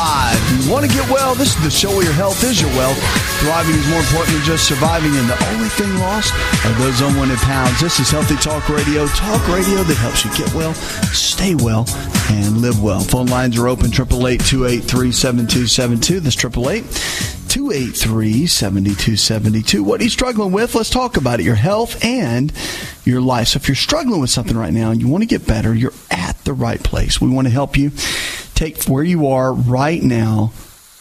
Live. You want to get well? This is the show where your health is your wealth. Thriving is more important than just surviving, and the only thing lost are those unwanted pounds. This is Healthy Talk Radio, talk radio that helps you get well, stay well, and live well. Phone lines are open 888 283 7272. This 888 283 7272. What are you struggling with? Let's talk about it. Your health and your life. So if you're struggling with something right now and you want to get better, you're at the right place. We want to help you take where you are right now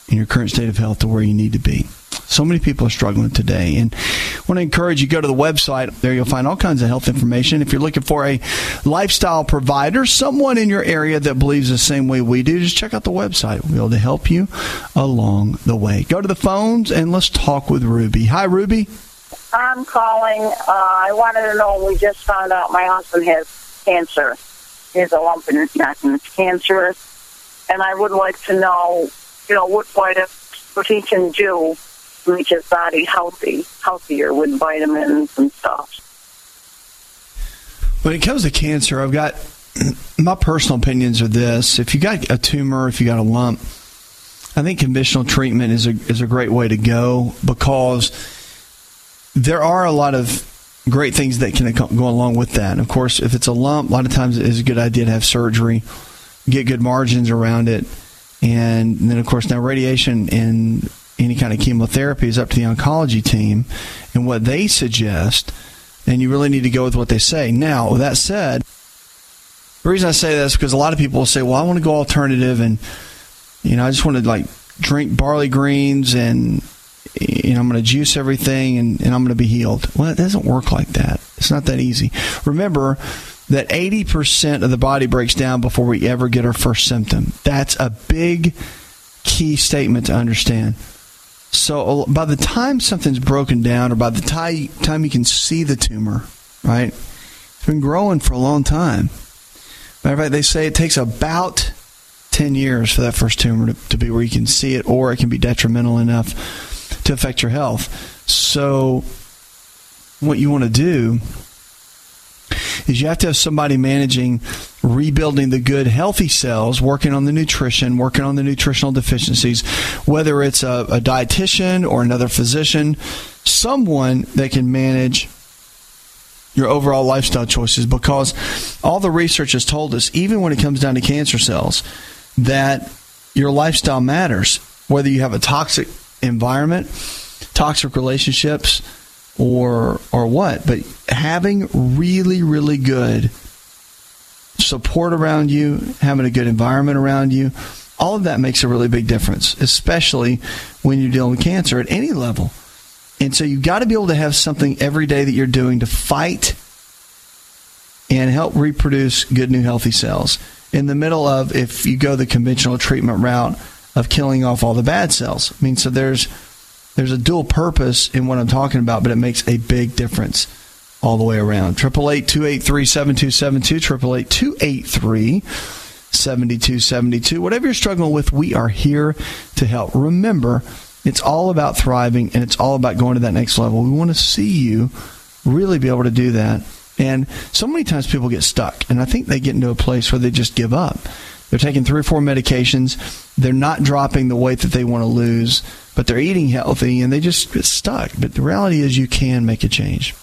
in your current state of health to where you need to be. So many people are struggling today. And I want to encourage you go to the website. There you'll find all kinds of health information. If you're looking for a lifestyle provider, someone in your area that believes the same way we do, just check out the website. We'll be able to help you along the way. Go to the phones and let's talk with Ruby. Hi, Ruby. I'm calling. Uh, I wanted to know. We just found out my husband has cancer. He has a lump in his neck and it's cancerous and I would like to know, you know, what if what he can do to make his body healthy, healthier with vitamins and stuff. When it comes to cancer, I've got my personal opinions are this: if you got a tumor, if you got a lump, I think conventional treatment is a is a great way to go because there are a lot of great things that can go along with that. And of course, if it's a lump, a lot of times it is a good idea to have surgery get good margins around it. And then, of course, now radiation and any kind of chemotherapy is up to the oncology team and what they suggest. And you really need to go with what they say. Now, with that said, the reason I say that is because a lot of people will say, well, I want to go alternative and, you know, I just want to like drink barley greens and, you know, I'm going to juice everything and, and I'm going to be healed. Well, it doesn't work like that. It's not that easy. Remember, that 80% of the body breaks down before we ever get our first symptom. That's a big key statement to understand. So by the time something's broken down, or by the time you can see the tumor, right? It's been growing for a long time. Matter of fact, they say it takes about 10 years for that first tumor to, to be where you can see it, or it can be detrimental enough to affect your health. So, what you want to do is you have to have somebody managing rebuilding the good healthy cells working on the nutrition working on the nutritional deficiencies whether it's a, a dietitian or another physician someone that can manage your overall lifestyle choices. Because all the research has told us even when it comes down to cancer cells that your lifestyle matters. Whether you have a toxic environment toxic relationships or or what, but having really really good support around you, having a good environment around you, all of that makes a really big difference, especially when you're dealing with cancer at any level. And so you've got to be able to have something every day that you're doing to fight and help reproduce good new healthy cells. In the middle of if you go the conventional treatment route of killing off all the bad cells. I mean, so there's there's a dual purpose in what I'm talking about, but it makes a big difference all the way around. Triple eight two eight three seven two seven two. Triple eight two eight three seventy two seventy two. Whatever you're struggling with, we are here to help. Remember, it's all about thriving and it's all about going to that next level. We want to see you really be able to do that. And so many times people get stuck, and I think they get into a place where they just give up. They're taking three or four medications. They're not dropping the weight that they want to lose, but they're eating healthy and they just get stuck. But the reality is, you can make a change.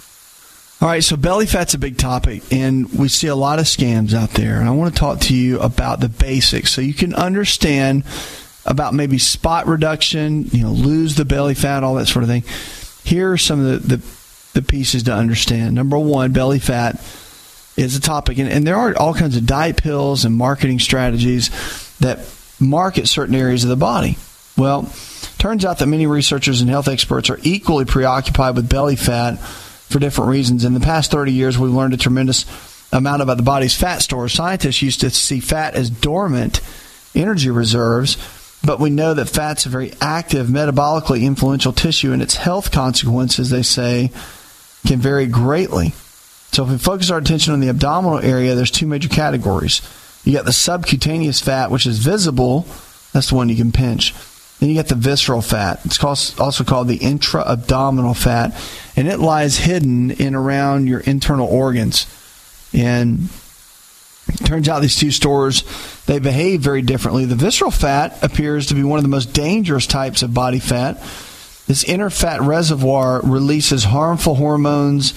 All right, so belly fat's a big topic, and we see a lot of scams out there. And I want to talk to you about the basics so you can understand about maybe spot reduction, you know, lose the belly fat, all that sort of thing. Here are some of the, the, the pieces to understand. Number one, belly fat is a topic. And, and there are all kinds of diet pills and marketing strategies that market certain areas of the body. Well, turns out that many researchers and health experts are equally preoccupied with belly fat for different reasons. In the past 30 years, we've learned a tremendous amount about the body's fat stores. Scientists used to see fat as dormant energy reserves, but we know that fat's a very active, metabolically influential tissue, and its health consequences, they say, can vary greatly. So if we focus our attention on the abdominal area, there's two major categories. You got the subcutaneous fat, which is visible. That's the one you can pinch. Then you get the visceral fat. It's also called the intra-abdominal fat, and it lies hidden in around your internal organs. And turns out these two stores they behave very differently. The visceral fat appears to be one of the most dangerous types of body fat. This inner fat reservoir releases harmful hormones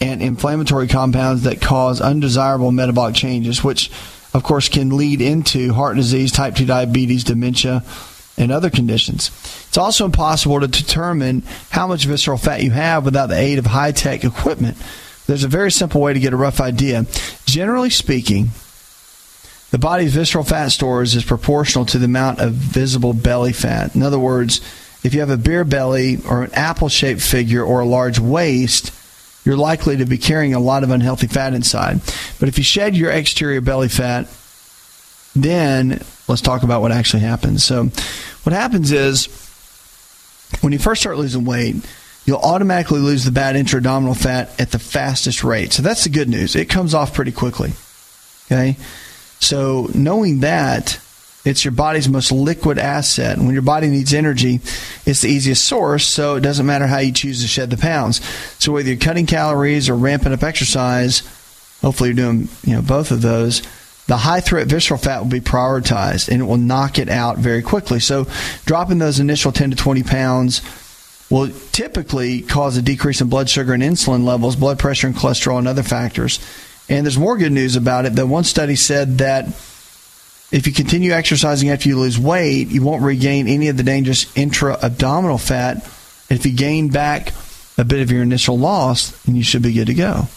and inflammatory compounds that cause undesirable metabolic changes, which of course can lead into heart disease, type 2 diabetes, dementia, and other conditions. It's also impossible to determine how much visceral fat you have without the aid of high tech equipment. There's a very simple way to get a rough idea. Generally speaking, the body's visceral fat stores is proportional to the amount of visible belly fat. In other words, if you have a beer belly or an apple shaped figure or a large waist, you're likely to be carrying a lot of unhealthy fat inside. But if you shed your exterior belly fat, then let's talk about what actually happens. So, what happens is when you first start losing weight, you'll automatically lose the bad intra-abdominal fat at the fastest rate. So that's the good news. It comes off pretty quickly. Okay? So knowing that it's your body's most liquid asset. And when your body needs energy, it's the easiest source, so it doesn't matter how you choose to shed the pounds. So whether you're cutting calories or ramping up exercise, hopefully you're doing, you know, both of those, the high threat visceral fat will be prioritized and it will knock it out very quickly. So dropping those initial 10 to 20 pounds will typically cause a decrease in blood sugar and insulin levels, blood pressure and cholesterol and other factors. And there's more good news about it. The one study said that if you continue exercising after you lose weight, you won't regain any of the dangerous intra abdominal fat. And if you gain back a bit of your initial loss, then you should be good to go.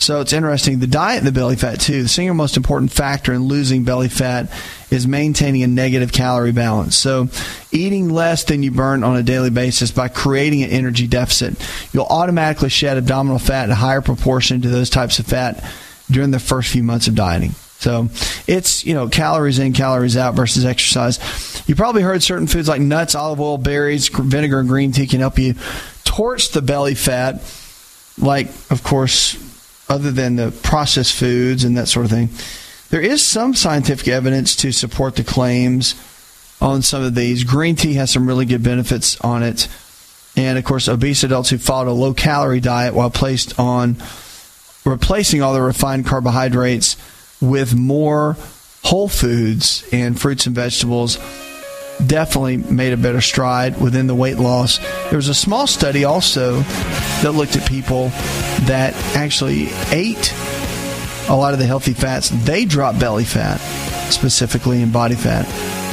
So it's interesting. The diet and the belly fat, too. The single most important factor in losing belly fat is maintaining a negative calorie balance. So eating less than you burn on a daily basis by creating an energy deficit, you'll automatically shed abdominal fat in a higher proportion to those types of fat during the first few months of dieting. So it's, you know, calories in, calories out versus exercise. You probably heard certain foods like nuts, olive oil, berries, vinegar, and green tea can help you torch the belly fat. Like, of course, other than the processed foods and that sort of thing. There is some scientific evidence to support the claims on some of these. Green tea has some really good benefits on it. And of course, obese adults who followed a low calorie diet while placed on replacing all the refined carbohydrates with more whole foods and fruits and vegetables definitely made a better stride within the weight loss. There was a small study also that looked at people that actually ate a lot of the healthy fats. They dropped belly fat, specifically in body fat.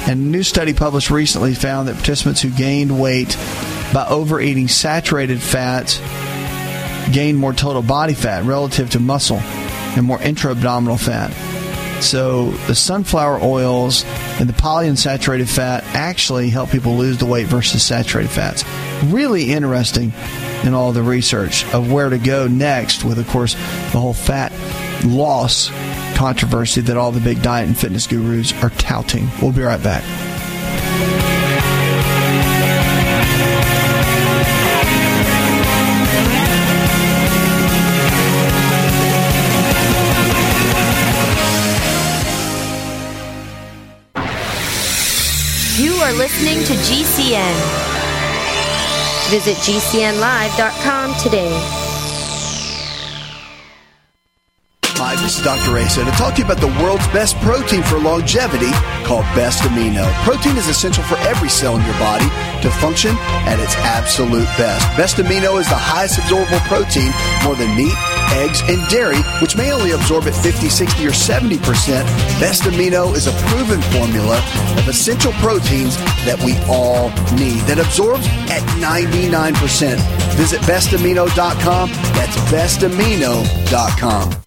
And a new study published recently found that participants who gained weight by overeating saturated fats gained more total body fat relative to muscle and more intra abdominal fat. So the sunflower oils and the polyunsaturated fat actually help people lose the weight versus saturated fats. Really interesting in all the research of where to go next with, of course, the whole fat loss controversy that all the big diet and fitness gurus are touting. We'll be right back. Are listening to GCN. Visit GCNlive.com today. Hi, this is Dr. Asa to talk to you about the world's best protein for longevity called Best Amino. Protein is essential for every cell in your body to function at its absolute best. Best Amino is the highest absorbable protein, more than meat, eggs, and dairy, which may only absorb at 50, 60, or 70%. Best Amino is a proven formula of essential proteins that we all need that absorbs at 99%. Visit bestamino.com. That's bestamino.com.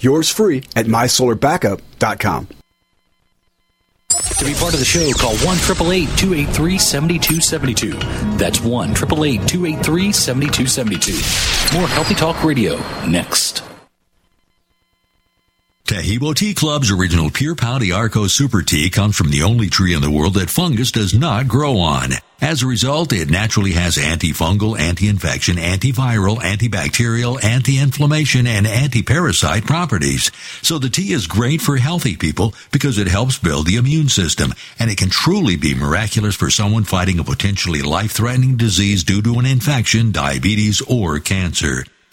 Yours free at mysolarbackup.com. To be part of the show, call 1 283 7272. That's 1 283 7272. More Healthy Talk Radio next. Taheebo Tea Club's original Pure Pau Arco Super Tea comes from the only tree in the world that fungus does not grow on. As a result, it naturally has antifungal, anti-infection, antiviral, antibacterial, anti-inflammation, and anti-parasite properties. So the tea is great for healthy people because it helps build the immune system, and it can truly be miraculous for someone fighting a potentially life-threatening disease due to an infection, diabetes, or cancer.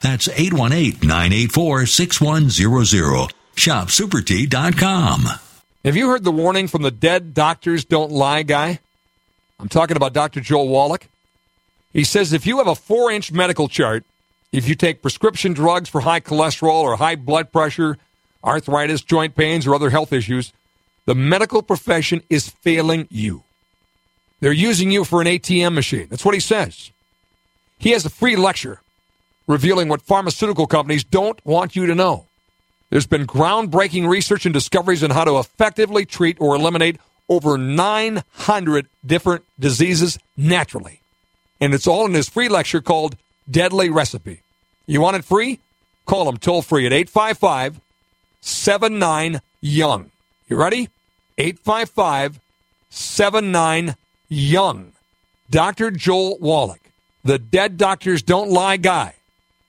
That's 818-984-6100. ShopSuperTea.com. Have you heard the warning from the dead doctors don't lie guy? I'm talking about Dr. Joel Wallach. He says if you have a four inch medical chart, if you take prescription drugs for high cholesterol or high blood pressure, arthritis, joint pains, or other health issues, the medical profession is failing you. They're using you for an ATM machine. That's what he says. He has a free lecture revealing what pharmaceutical companies don't want you to know. There's been groundbreaking research and discoveries on how to effectively treat or eliminate over 900 different diseases naturally. And it's all in his free lecture called Deadly Recipe. You want it free? Call him toll free at 855 79 Young. You ready? 855 79 Young. Dr. Joel Wallach, the Dead Doctors Don't Lie guy,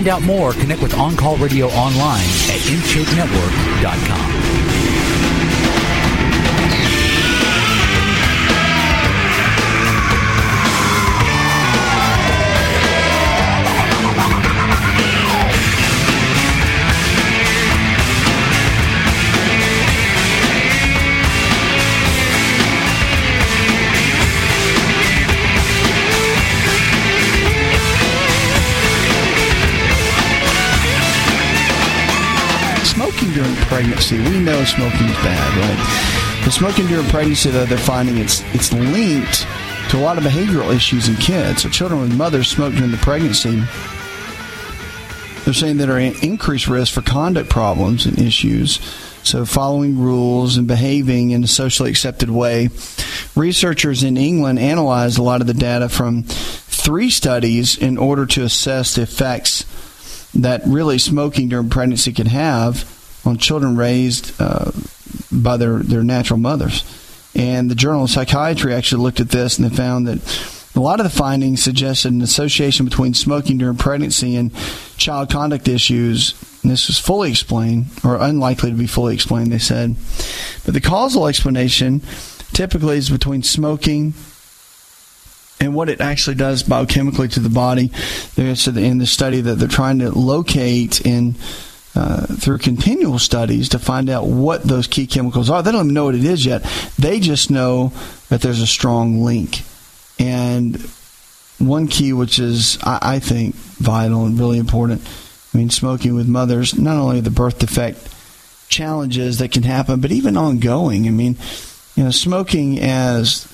Find out more, connect with On Call Radio online at InShapeNetwork.com. pregnancy. We know smoking is bad, right? The smoking during pregnancy, though, they're finding it's it's linked to a lot of behavioral issues in kids. So children with mothers smoke during the pregnancy. They're saying that are increased risk for conduct problems and issues. So, following rules and behaving in a socially accepted way. Researchers in England analyzed a lot of the data from three studies in order to assess the effects that really smoking during pregnancy can have on children raised uh, by their, their natural mothers. And the Journal of Psychiatry actually looked at this and they found that a lot of the findings suggested an association between smoking during pregnancy and child conduct issues. And this was fully explained, or unlikely to be fully explained, they said. But the causal explanation typically is between smoking and what it actually does biochemically to the body. There's in the study that they're trying to locate in uh, through continual studies to find out what those key chemicals are. They don't even know what it is yet. They just know that there's a strong link. And one key, which is, I, I think, vital and really important, I mean, smoking with mothers, not only the birth defect challenges that can happen, but even ongoing. I mean, you know, smoking as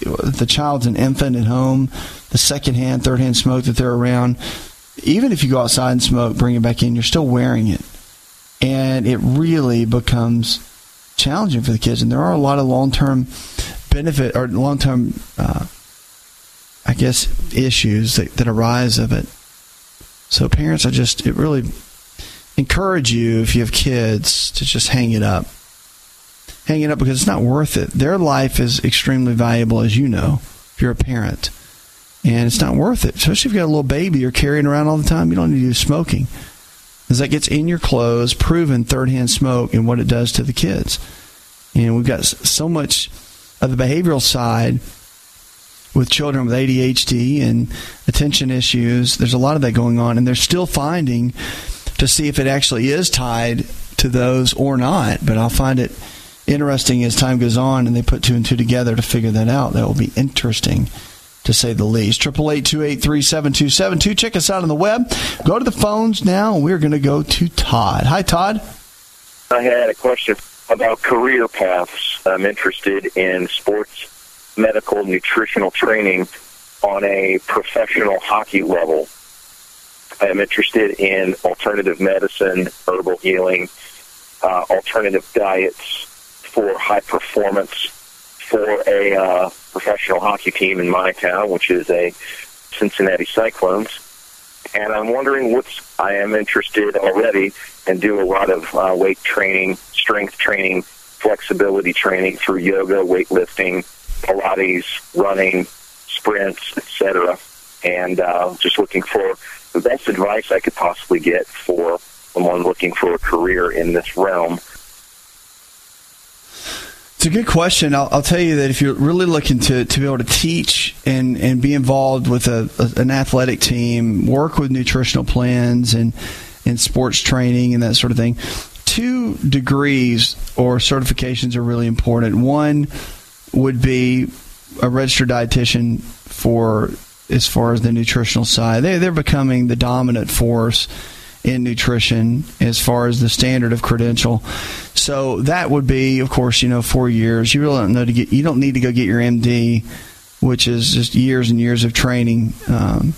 the child's an infant at home, the secondhand, third hand smoke that they're around, even if you go outside and smoke, bring it back in, you're still wearing it. And it really becomes challenging for the kids. And there are a lot of long term benefit or long term, uh, I guess, issues that, that arise of it. So, parents, I just, it really encourage you if you have kids to just hang it up hang it up because it's not worth it. Their life is extremely valuable, as you know, if you're a parent. And it's not worth it, especially if you've got a little baby you're carrying around all the time. You don't need to do smoking. Because that gets in your clothes, proven third hand smoke and what it does to the kids. And we've got so much of the behavioral side with children with ADHD and attention issues. There's a lot of that going on, and they're still finding to see if it actually is tied to those or not. But I'll find it interesting as time goes on and they put two and two together to figure that out. That will be interesting to say the least. Triple eight two eight three seven two seven two. Check us out on the web. Go to the phones now. We're going to go to Todd. Hi, Todd. I had a question about career paths. I'm interested in sports medical nutritional training on a professional hockey level. I am interested in alternative medicine, herbal healing, uh, alternative diets, for high performance for a uh, professional hockey team in my town, which is a Cincinnati Cyclones. And I'm wondering what's, I am interested already and do a lot of uh, weight training, strength training, flexibility training through yoga, weightlifting, Pilates, running, sprints, etc. And uh, just looking for the best advice I could possibly get for someone looking for a career in this realm it's a good question. I'll, I'll, tell you that if you're really looking to, to be able to teach and, and be involved with a, a, an athletic team, work with nutritional plans and, and sports training and that sort of thing, two degrees or certifications are really important. One would be a registered dietitian for as far as the nutritional side. They, they're becoming the dominant force in nutrition as far as the standard of credential. So that would be, of course, you know, four years. You really don't know to get. You don't need to go get your MD, which is just years and years of training. Um,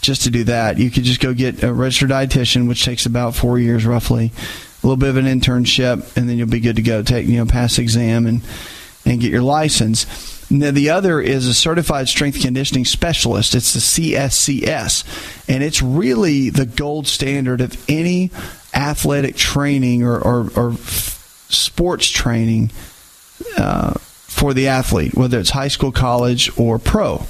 just to do that, you could just go get a registered dietitian, which takes about four years roughly. A little bit of an internship, and then you'll be good to go. Take you know, pass exam and and get your license. Now, the other is a certified strength conditioning specialist. It's the CSCS, and it's really the gold standard of any athletic training or, or, or sports training uh, for the athlete, whether it's high school, college, or pro.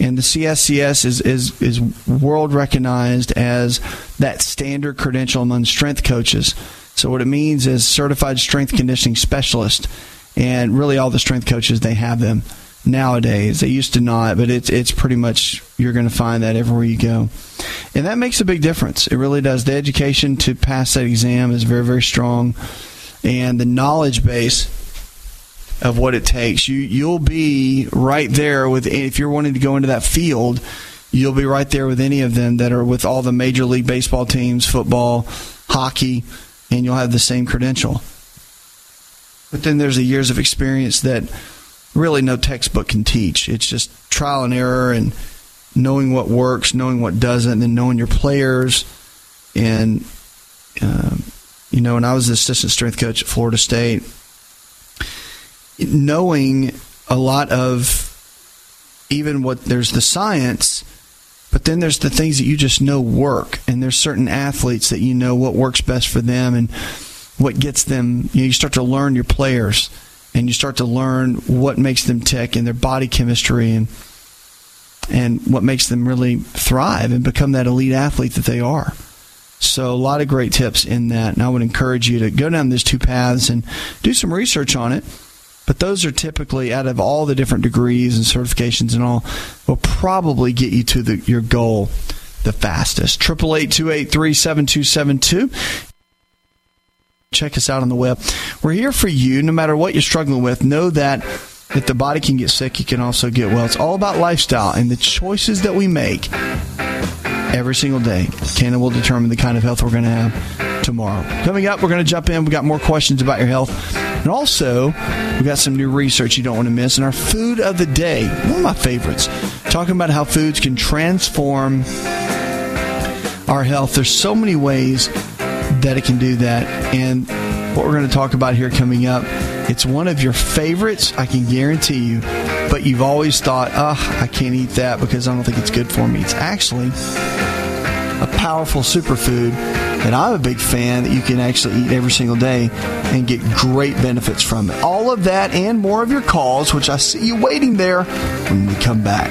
And the CSCS is, is, is world recognized as that standard credential among strength coaches. So, what it means is certified strength conditioning specialist and really all the strength coaches they have them nowadays. They used to not, but it's it's pretty much you're going to find that everywhere you go, and that makes a big difference. It really does. The education to pass that exam is very very strong, and the knowledge base of what it takes you you'll be right there with if you're wanting to go into that field. You'll be right there with any of them that are with all the major league baseball teams, football, hockey, and you'll have the same credential. But then there's the years of experience that really no textbook can teach. It's just trial and error and knowing what works, knowing what doesn't, and knowing your players. And, um, you know, when I was the assistant strength coach at Florida State, knowing a lot of even what there's the science, but then there's the things that you just know work. And there's certain athletes that you know what works best for them and what gets them. You, know, you start to learn your players and you start to learn what makes them tick and their body chemistry and and what makes them really thrive and become that elite athlete that they are. So a lot of great tips in that, and I would encourage you to go down these two paths and do some research on it. But those are typically out of all the different degrees and certifications and all, will probably get you to the, your goal the fastest. Triple eight two eight three seven two seven two check us out on the web. We're here for you no matter what you're struggling with. Know that if the body can get sick, you can also get well. It's all about lifestyle and the choices that we make every single day can and will determine the kind of health we're going to have tomorrow. Coming up, we're going to jump in. We got more questions about your health. And also, we got some new research you don't want to miss. And our food of the day, one of my favorites, talking about how foods can transform our health. There's so many ways that it can do that. And what we're going to talk about here coming up, it's one of your favorites, I can guarantee you, but you've always thought, oh, I can't eat that because I don't think it's good for me. It's actually a powerful superfood that I'm a big fan that you can actually eat every single day and get great benefits from it. All of that and more of your calls, which I see you waiting there when we come back.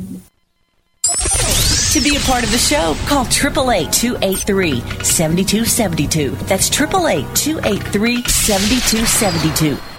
To be a part of the show, call 888-283-7272. That's 888-283-7272.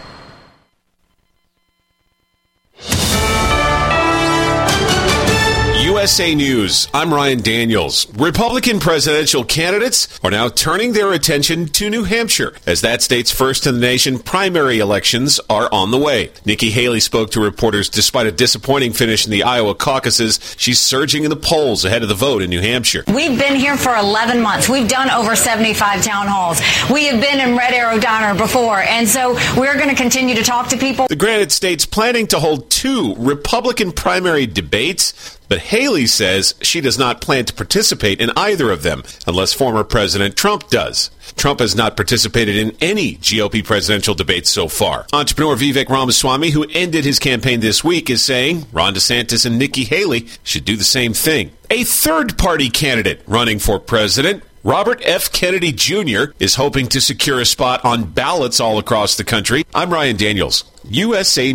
USA News. I'm Ryan Daniels. Republican presidential candidates are now turning their attention to New Hampshire as that state's first in the nation primary elections are on the way. Nikki Haley spoke to reporters despite a disappointing finish in the Iowa caucuses. She's surging in the polls ahead of the vote in New Hampshire. We've been here for 11 months. We've done over 75 town halls. We have been in Red Arrow Diner before, and so we're going to continue to talk to people. The Granite State's planning to hold two Republican primary debates but Haley says she does not plan to participate in either of them unless former President Trump does. Trump has not participated in any GOP presidential debates so far. Entrepreneur Vivek Ramaswamy, who ended his campaign this week, is saying Ron DeSantis and Nikki Haley should do the same thing. A third party candidate running for president Robert F. Kennedy Jr. is hoping to secure a spot on ballots all across the country. I'm Ryan Daniels, USA.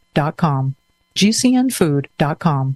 gcnfood.com.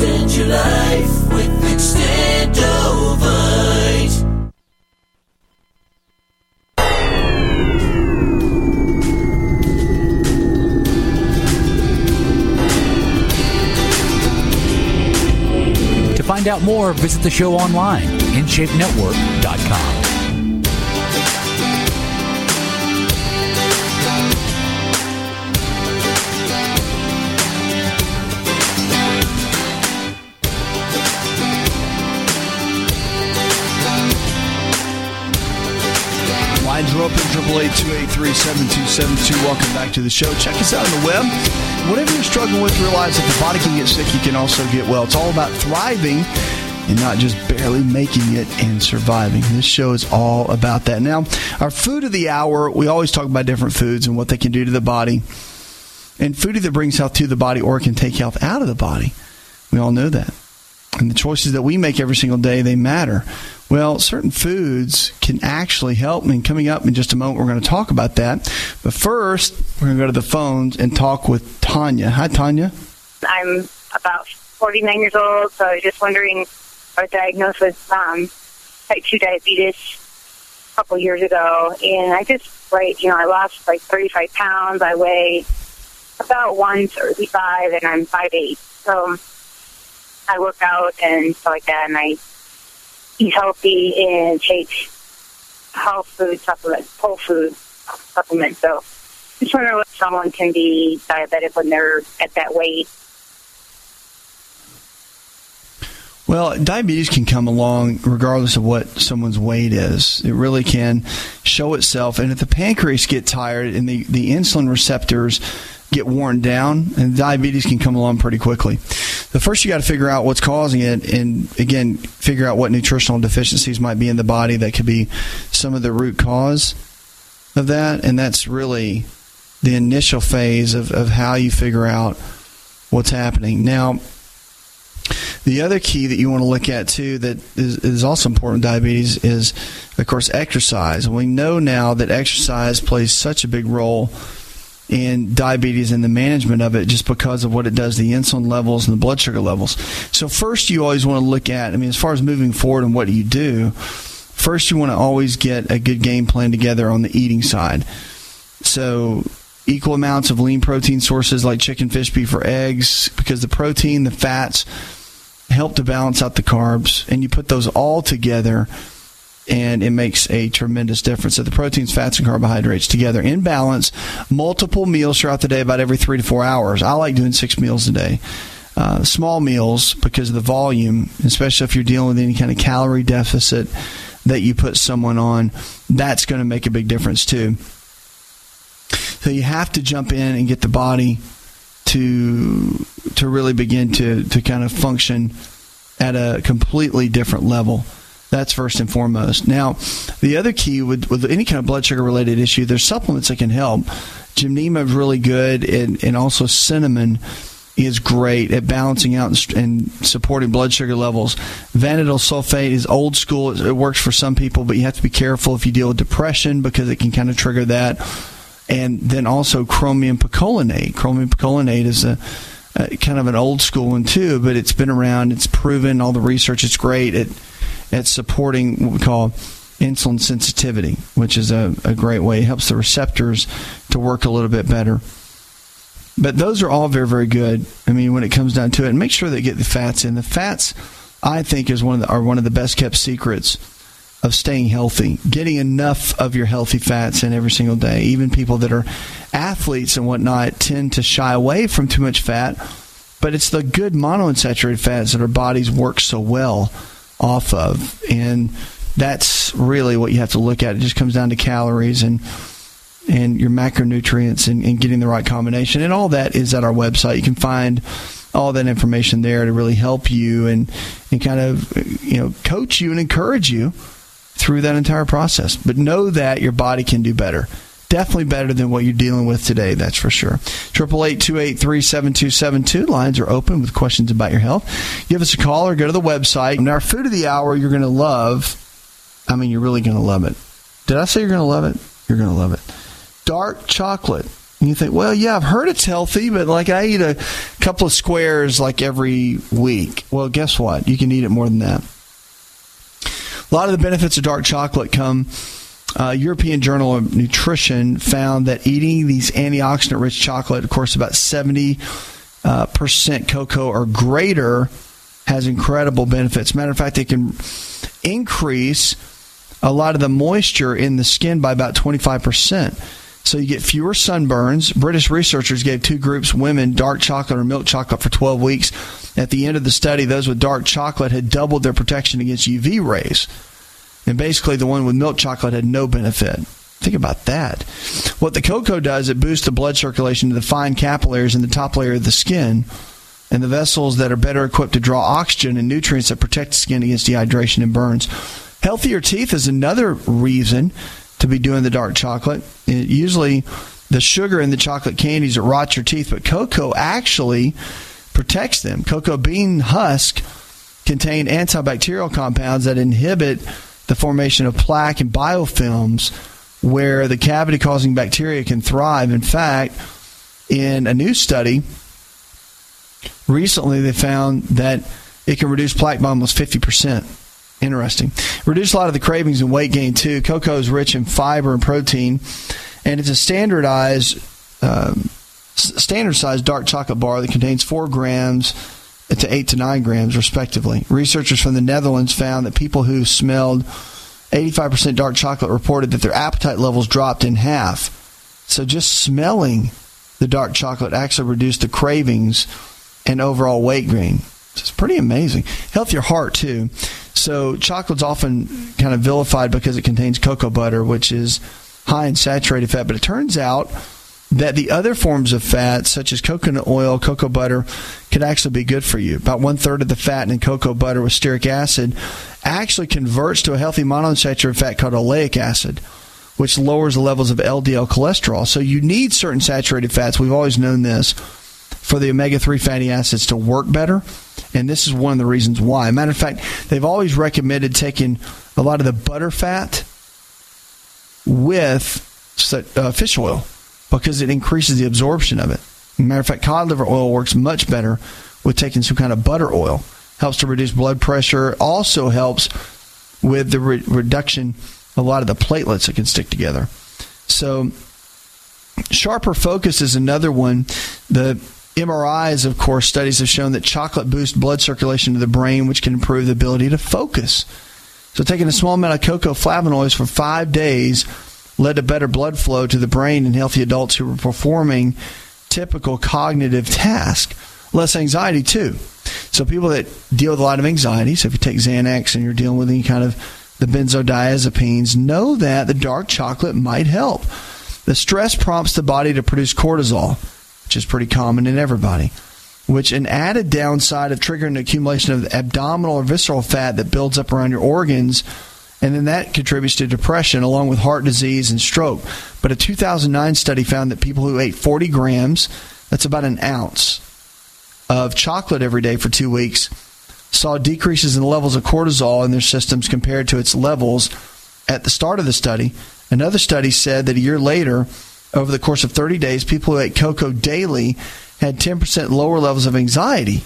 Extend your life with Extendovite. To find out more, visit the show online, InShapeNetwork.com. Lines are open, 888-283-7272. Welcome back to the show. Check us out on the web. Whatever you're struggling with, realize that the body can get sick, you can also get well. It's all about thriving and not just barely making it and surviving. This show is all about that. Now, our food of the hour, we always talk about different foods and what they can do to the body. And food either brings health to the body or can take health out of the body. We all know that. And the choices that we make every single day, they matter. Well, certain foods can actually help. And coming up in just a moment, we're going to talk about that. But first, we're going to go to the phones and talk with Tanya. Hi, Tanya. I'm about 49 years old, so I was just wondering, I was diagnosed with um, type 2 diabetes a couple years ago, and I just, like, you know, I lost like 35 pounds. I weigh about 135, and I'm 5'8". So I work out and stuff like that, and I eat healthy and take health food supplements, whole food supplements. So just wondering if someone can be diabetic when they're at that weight. Well, diabetes can come along regardless of what someone's weight is. It really can show itself. And if the pancreas get tired and the, the insulin receptors get worn down, and diabetes can come along pretty quickly. The first you got to figure out what's causing it, and again, figure out what nutritional deficiencies might be in the body that could be some of the root cause of that. And that's really the initial phase of, of how you figure out what's happening. Now, the other key that you want to look at too that is, is also important in diabetes is, of course, exercise. We know now that exercise plays such a big role in diabetes and the management of it just because of what it does the insulin levels and the blood sugar levels. So first you always want to look at I mean as far as moving forward and what you do, first you want to always get a good game plan together on the eating side. So equal amounts of lean protein sources like chicken, fish, beef or eggs because the protein, the fats help to balance out the carbs, and you put those all together, and it makes a tremendous difference. So the proteins, fats, and carbohydrates together in balance, multiple meals throughout the day, about every three to four hours. I like doing six meals a day. Uh, small meals because of the volume, especially if you're dealing with any kind of calorie deficit that you put someone on, that's going to make a big difference too. So you have to jump in and get the body to to really begin to to kind of function at a completely different level. That's first and foremost. Now, the other key with, with any kind of blood sugar related issue, there's supplements that can help. Gymnema is really good, and, and also cinnamon is great at balancing out and, supporting blood sugar levels. Vanadyl sulfate is old school. It, it works for some people, but you have to be careful if you deal with depression because it can kind of trigger that. And then also chromium picolinate. Chromium picolinate is a, a kind of an old school one too, but it's been around. It's proven. All the research. It's great at at supporting what we call insulin sensitivity, which is a, a great way. It helps the receptors to work a little bit better. But those are all very, very good. I mean, when it comes down to it, and make sure they get the fats in. The fats, I think, is one of the, are one of the best kept secrets of staying healthy. Getting enough of your healthy fats in every single day. Even people that are athletes and whatnot tend to shy away from too much fat. But it's the good monounsaturated fats that our bodies work so well off of. And that's really what you have to look at. It just comes down to calories and and your macronutrients and, and, getting the right combination. And all that is at our website. You can find all that information there to really help you and, and kind of you know coach you and encourage you through that entire process. But know that your body can do better. Definitely better than what you're dealing with today, that's for sure. Triple eight two eight three seven two seven two. Lines are open with questions about your health. Give us a call or go to the website. And our food of the hour you're gonna love. I mean you're really gonna love it. Did I say you're gonna love it? You're gonna love it. Dark chocolate. And you think, well, yeah, I've heard it's healthy, but like I eat a couple of squares like every week. Well, guess what? You can eat it more than that. A lot of the benefits of dark chocolate come. Uh, European Journal of Nutrition found that eating these antioxidant rich chocolate, of course, about 70 uh, percent cocoa or greater, has incredible benefits. Matter of fact, it can increase a lot of the moisture in the skin by about 25%. So you get fewer sunburns. British researchers gave two groups women dark chocolate or milk chocolate for 12 weeks. At the end of the study, those with dark chocolate had doubled their protection against UV rays. And basically, the one with milk chocolate had no benefit. Think about that. What the cocoa does, it boosts the blood circulation to the fine capillaries in the top layer of the skin and the vessels that are better equipped to draw oxygen and nutrients that protect the skin against dehydration and burns. Healthier teeth is another reason to be doing the dark chocolate. It, usually, the sugar in the chocolate candies that rot your teeth, but cocoa actually protects them. Cocoa bean husk contain antibacterial compounds that inhibit the formation of plaque and biofilms where the cavity causing bacteria can thrive. In fact, in a new study, recently they found that it can reduce plaque by almost 50%. Interesting. Reduce a lot of the cravings and weight gain too. Cocoa is rich in fiber and protein, and it's a standardized, um, standard sized dark chocolate bar that contains four grams to eight to nine grams, respectively. Researchers from the Netherlands found that people who smelled 85% dark chocolate reported that their appetite levels dropped in half. So just smelling the dark chocolate actually reduced the cravings and overall weight gain. It's pretty amazing. Healthier heart too. So chocolate's often kind of vilified because it contains cocoa butter, which is high in saturated fat. But it turns out that the other forms of fat, such as coconut oil, cocoa butter, could actually be good for you. About one third of the fat in cocoa butter with stearic acid actually converts to a healthy monounsaturated fat called oleic acid, which lowers the levels of LDL cholesterol. So you need certain saturated fats. We've always known this for the omega 3 fatty acids to work better. And this is one of the reasons why. Matter of fact, they've always recommended taking a lot of the butter fat with uh, fish oil because it increases the absorption of it. Matter of fact, cod liver oil works much better with taking some kind of butter oil. Helps to reduce blood pressure. Also helps with the re- reduction of a lot of the platelets that can stick together. So, sharper focus is another one. The MRIs, of course, studies have shown that chocolate boosts blood circulation to the brain, which can improve the ability to focus. So, taking a small amount of cocoa flavonoids for five days led to better blood flow to the brain in healthy adults who were performing typical cognitive tasks. Less anxiety, too. So, people that deal with a lot of anxiety, so if you take Xanax and you're dealing with any kind of the benzodiazepines, know that the dark chocolate might help. The stress prompts the body to produce cortisol, which is pretty common in everybody, which an added downside of triggering the accumulation of abdominal or visceral fat that builds up around your organs, and then that contributes to depression along with heart disease and stroke. But a 2009 study found that people who ate 40 grams, that's about an ounce, of chocolate every day for two weeks, saw decreases in levels of cortisol in their systems compared to its levels at the start of the study. Another study said that a year later, over the course of 30 days, people who ate cocoa daily had 10% lower levels of anxiety.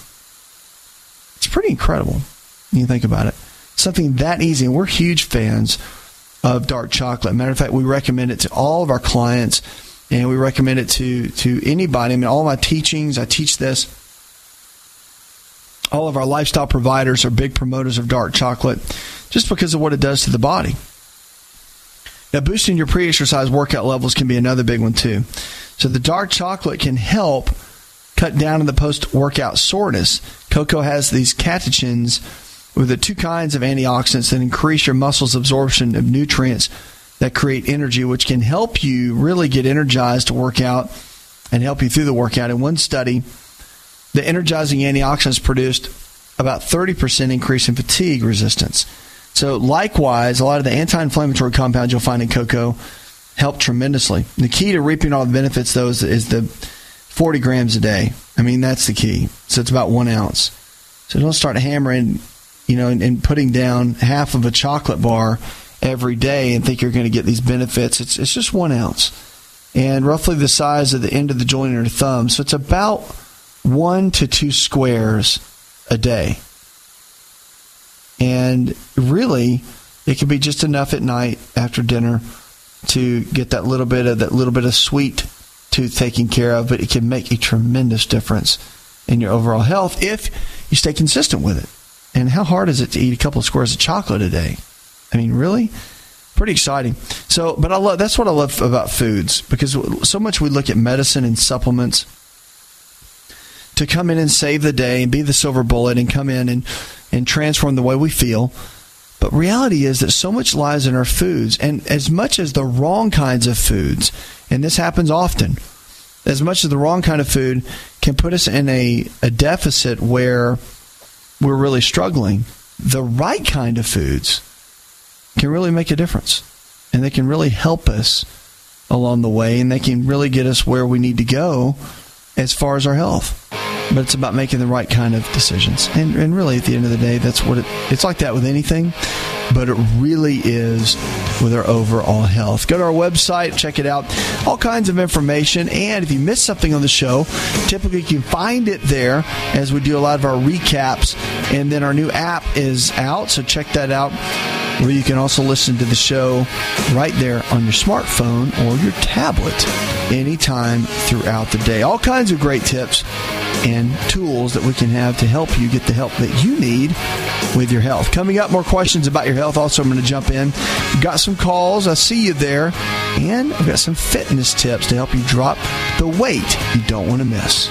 It's pretty incredible when you think about it. Something that easy, and we're huge fans of dark chocolate. Matter of fact, we recommend it to all of our clients, and we recommend it to to anybody. I mean, all my teachings, I teach this. All of our lifestyle providers are big promoters of dark chocolate, just because of what it does to the body. Now, boosting your pre-exercise workout levels can be another big one too. So the dark chocolate can help cut down on the post-workout soreness. Cocoa has these catechins with the two kinds of antioxidants that increase your muscles' absorption of nutrients that create energy, which can help you really get energized to work out and help you through the workout. In one study, the energizing antioxidants produced about 30% increase in fatigue resistance. So, likewise, a lot of the anti inflammatory compounds you'll find in cocoa help tremendously. The key to reaping all the benefits, though, is, is the 40 grams a day. I mean, that's the key. So, it's about one ounce. So, don't start hammering, you know, and, and putting down half of a chocolate bar every day and think you're going to get these benefits. It's, it's just one ounce and roughly the size of the end of the joint in your thumb. So, it's about one to two squares a day. And really, it can be just enough at night after dinner to get that little bit of that little bit of sweet tooth taken care of, but it can make a tremendous difference in your overall health if you stay consistent with it. And how hard is it to eat a couple of squares of chocolate a day? I mean, really? Pretty exciting. So, but I love that's what I love about foods because so much we look at medicine and supplements to come in and save the day and be the silver bullet and come in and, and transform the way we feel. But reality is that so much lies in our foods, and as much as the wrong kinds of foods, and this happens often, as much as the wrong kind of food can put us in a, a deficit where we're really struggling, the right kind of foods can really make a difference. And they can really help us along the way, and they can really get us where we need to go as far as our health. But it's about making the right kind of decisions. And, and really, at the end of the day, that's what it, it's like that with anything, but it really is with our overall health. Go to our website, check it out. All kinds of information. And if you miss something on the show, typically you can find it there as we do a lot of our recaps. And then our new app is out, so check that out where you can also listen to the show right there on your smartphone or your tablet anytime throughout the day. All kinds of great tips and tools that we can have to help you get the help that you need with your health. Coming up, more questions about your health. Also, I'm going to jump in. Got some calls. I see you there. And I've got some fitness tips to help you drop the weight you don't want to miss.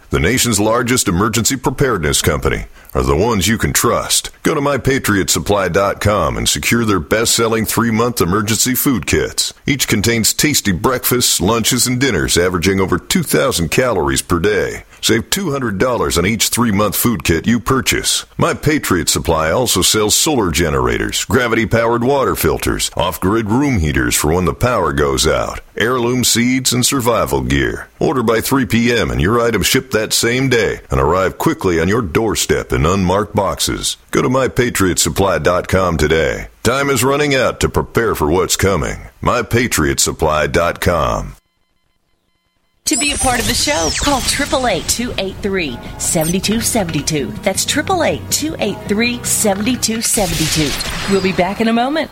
the nation's largest emergency preparedness company, are the ones you can trust. Go to mypatriotsupply.com and secure their best selling three month emergency food kits. Each contains tasty breakfasts, lunches, and dinners averaging over 2,000 calories per day. Save $200 on each three month food kit you purchase. My Patriot Supply also sells solar generators, gravity powered water filters, off grid room heaters for when the power goes out, heirloom seeds, and survival gear. Order by 3 p.m. and your items ship that same day and arrive quickly on your doorstep in unmarked boxes. Go to mypatriotsupply.com today. Time is running out to prepare for what's coming. mypatriotsupply.com. To be a part of the show, call 888-283-7272. That's 888-283-7272. We'll be back in a moment.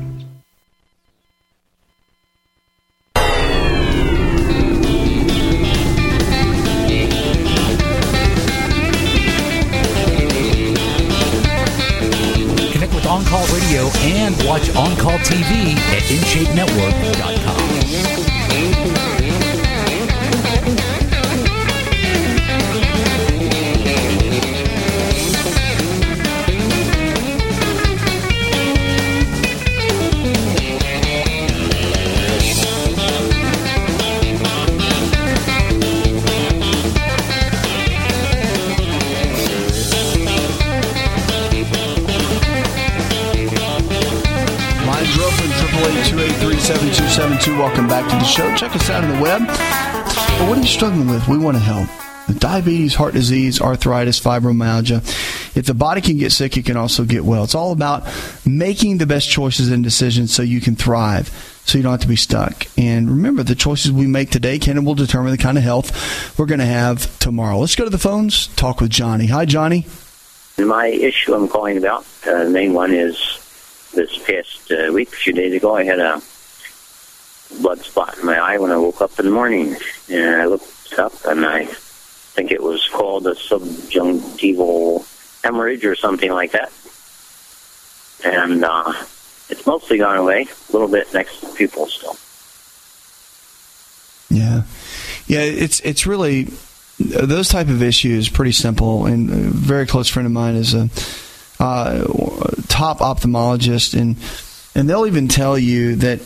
watch On Call TV at InShapeNetwork.com. the show. Check us out on the web. But what are you struggling with? We want to help. Diabetes, heart disease, arthritis, fibromyalgia. If the body can get sick, it can also get well. It's all about making the best choices and decisions so you can thrive, so you don't have to be stuck. And remember, the choices we make today can and will determine the kind of health we're going to have tomorrow. Let's go to the phones, talk with Johnny. Hi, Johnny. My issue I'm calling about, uh, the main one is this past uh, week, a few days ago, I had a blood spot in my eye when I woke up in the morning. And I looked up and I think it was called a subjunctival hemorrhage or something like that. And uh, it's mostly gone away, a little bit next to the pupil still. Yeah, yeah. It's it's really those type of issues. Pretty simple. And a very close friend of mine is a uh, top ophthalmologist, and and they'll even tell you that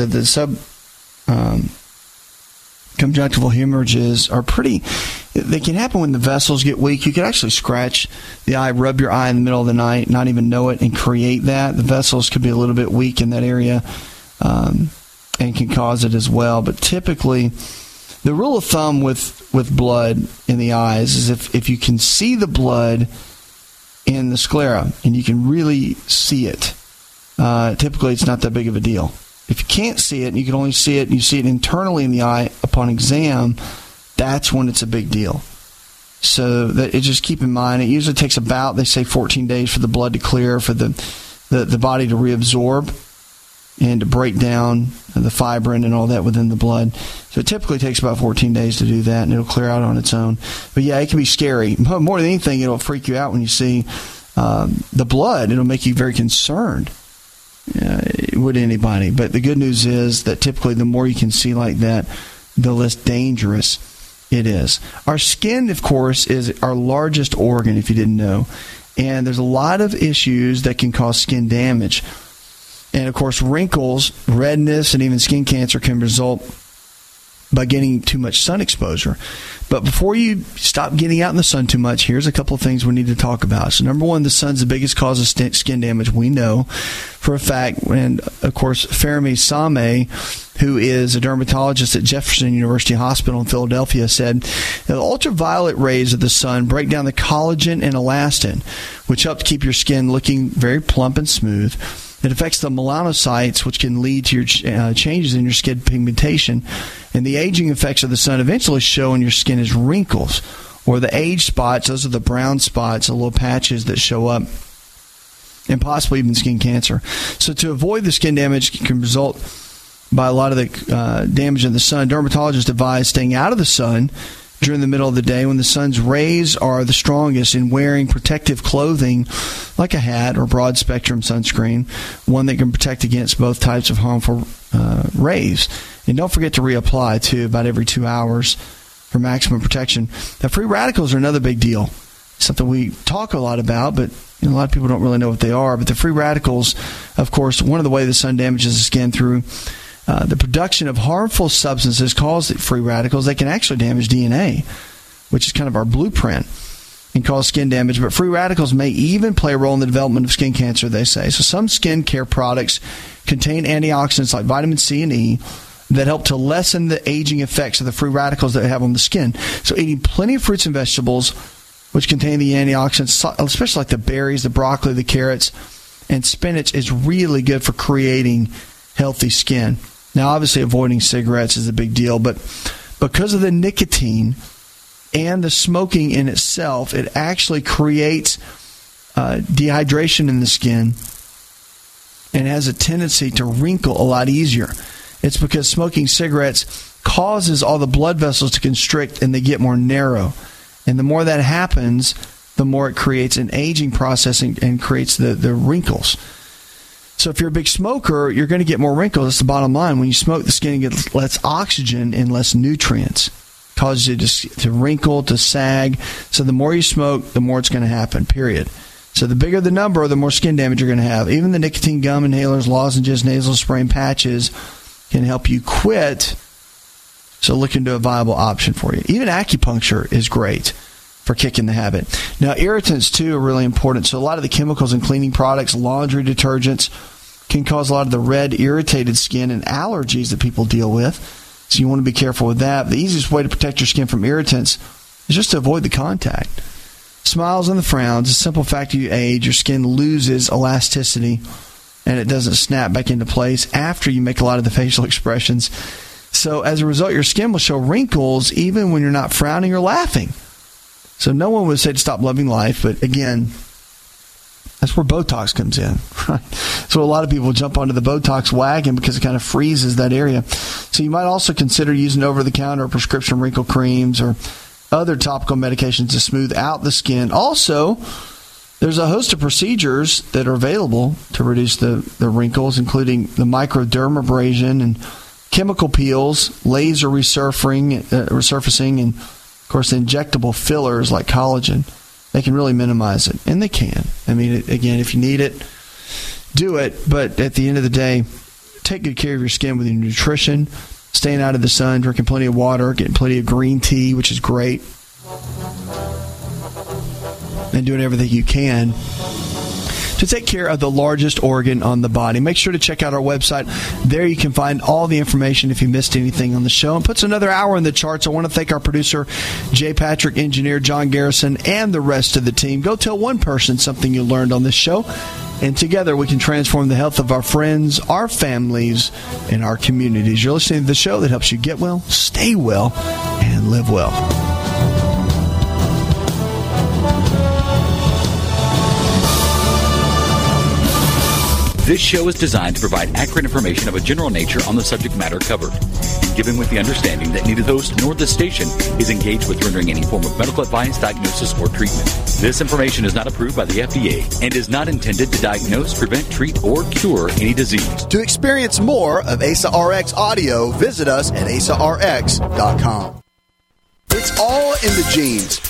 the the sub um, conjunctival hemorrhages are pretty. They can happen when the vessels get weak. You can actually scratch the eye, rub your eye in the middle of the night, not even know it, and create that. The vessels could be a little bit weak in that area, um, and can cause it as well. But typically, the rule of thumb with with blood in the eyes is if if you can see the blood in the sclera and you can really see it, uh, typically it's not that big of a deal. If you can't see it and you can only see it and you see it internally in the eye upon exam, that's when it's a big deal. So that it just keep in mind it usually takes about they say 14 days for the blood to clear for the the, the body to reabsorb and to break down the fibrin and all that within the blood. So it typically takes about 14 days to do that, and it'll clear out on its own. But yeah, it can be scary. More than anything, it'll freak you out when you see um, the blood. It'll make you very concerned. Uh, would anybody? But the good news is that typically the more you can see like that, the less dangerous it is. Our skin, of course, is our largest organ, if you didn't know. And there's a lot of issues that can cause skin damage. And of course, wrinkles, redness, and even skin cancer can result by getting too much sun exposure. But before you stop getting out in the sun too much, here's a couple of things we need to talk about. So, number one, the sun's the biggest cause of skin damage. We know for a fact. And of course, Fermi Same, who is a dermatologist at Jefferson University Hospital in Philadelphia, said the ultraviolet rays of the sun break down the collagen and elastin, which help to keep your skin looking very plump and smooth. It affects the melanocytes, which can lead to your uh, changes in your skin pigmentation. And the aging effects of the sun eventually show in your skin as wrinkles or the age spots. Those are the brown spots, the little patches that show up, and possibly even skin cancer. So, to avoid the skin damage can result by a lot of the uh, damage in the sun, dermatologists advise staying out of the sun during the middle of the day when the sun's rays are the strongest in wearing protective clothing like a hat or broad spectrum sunscreen, one that can protect against both types of harmful uh, rays. And don't forget to reapply too about every two hours for maximum protection. Now, free radicals are another big deal. Something we talk a lot about, but you know, a lot of people don't really know what they are. But the free radicals, of course, one of the ways the sun damages the skin through uh, the production of harmful substances cause free radicals. They can actually damage DNA, which is kind of our blueprint, and cause skin damage. But free radicals may even play a role in the development of skin cancer, they say. So some skin care products contain antioxidants like vitamin C and E that help to lessen the aging effects of the free radicals that have on the skin. So eating plenty of fruits and vegetables, which contain the antioxidants, especially like the berries, the broccoli, the carrots, and spinach, is really good for creating healthy skin. Now, obviously, avoiding cigarettes is a big deal, but because of the nicotine and the smoking in itself, it actually creates uh, dehydration in the skin and has a tendency to wrinkle a lot easier. It's because smoking cigarettes causes all the blood vessels to constrict and they get more narrow. And the more that happens, the more it creates an aging process and, and creates the, the wrinkles. So if you're a big smoker, you're going to get more wrinkles. That's the bottom line. When you smoke, the skin gets less oxygen and less nutrients. Causes it to, to wrinkle, to sag. So the more you smoke, the more it's going to happen, period. So the bigger the number, the more skin damage you're going to have. Even the nicotine gum inhalers, lozenges, nasal spray, and patches can help you quit. So look into a viable option for you. Even acupuncture is great for kicking the habit. Now, irritants too are really important. So a lot of the chemicals in cleaning products, laundry detergents, can cause a lot of the red, irritated skin and allergies that people deal with. So you want to be careful with that. The easiest way to protect your skin from irritants is just to avoid the contact. Smiles and the frowns, a simple fact you age, your skin loses elasticity and it doesn't snap back into place after you make a lot of the facial expressions. So as a result, your skin will show wrinkles even when you're not frowning or laughing. So no one would say to stop loving life, but again, that's where Botox comes in. Right? So a lot of people jump onto the Botox wagon because it kind of freezes that area. So you might also consider using over-the-counter prescription wrinkle creams or other topical medications to smooth out the skin. Also, there's a host of procedures that are available to reduce the, the wrinkles, including the microdermabrasion and chemical peels, laser resurfacing, uh, resurfacing, and course, injectable fillers like collagen. They can really minimize it, and they can. I mean, again, if you need it, do it. But at the end of the day, take good care of your skin with your nutrition, staying out of the sun, drinking plenty of water, getting plenty of green tea, which is great, and doing everything you can to take care of the largest organ on the body. Make sure to check out our website. There you can find all the information if you missed anything on the show. And puts another hour in the charts. I want to thank our producer, Jay Patrick, engineer John Garrison, and the rest of the team. Go tell one person something you learned on this show. And together we can transform the health of our friends, our families, and our communities. You're listening to the show that helps you get well, stay well, and live well. This show is designed to provide accurate information of a general nature on the subject matter covered, given with the understanding that neither the host nor the station is engaged with rendering any form of medical advice, diagnosis, or treatment. This information is not approved by the FDA and is not intended to diagnose, prevent, treat, or cure any disease. To experience more of ASA RX audio, visit us at asarx.com. It's all in the genes.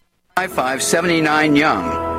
5579 Young.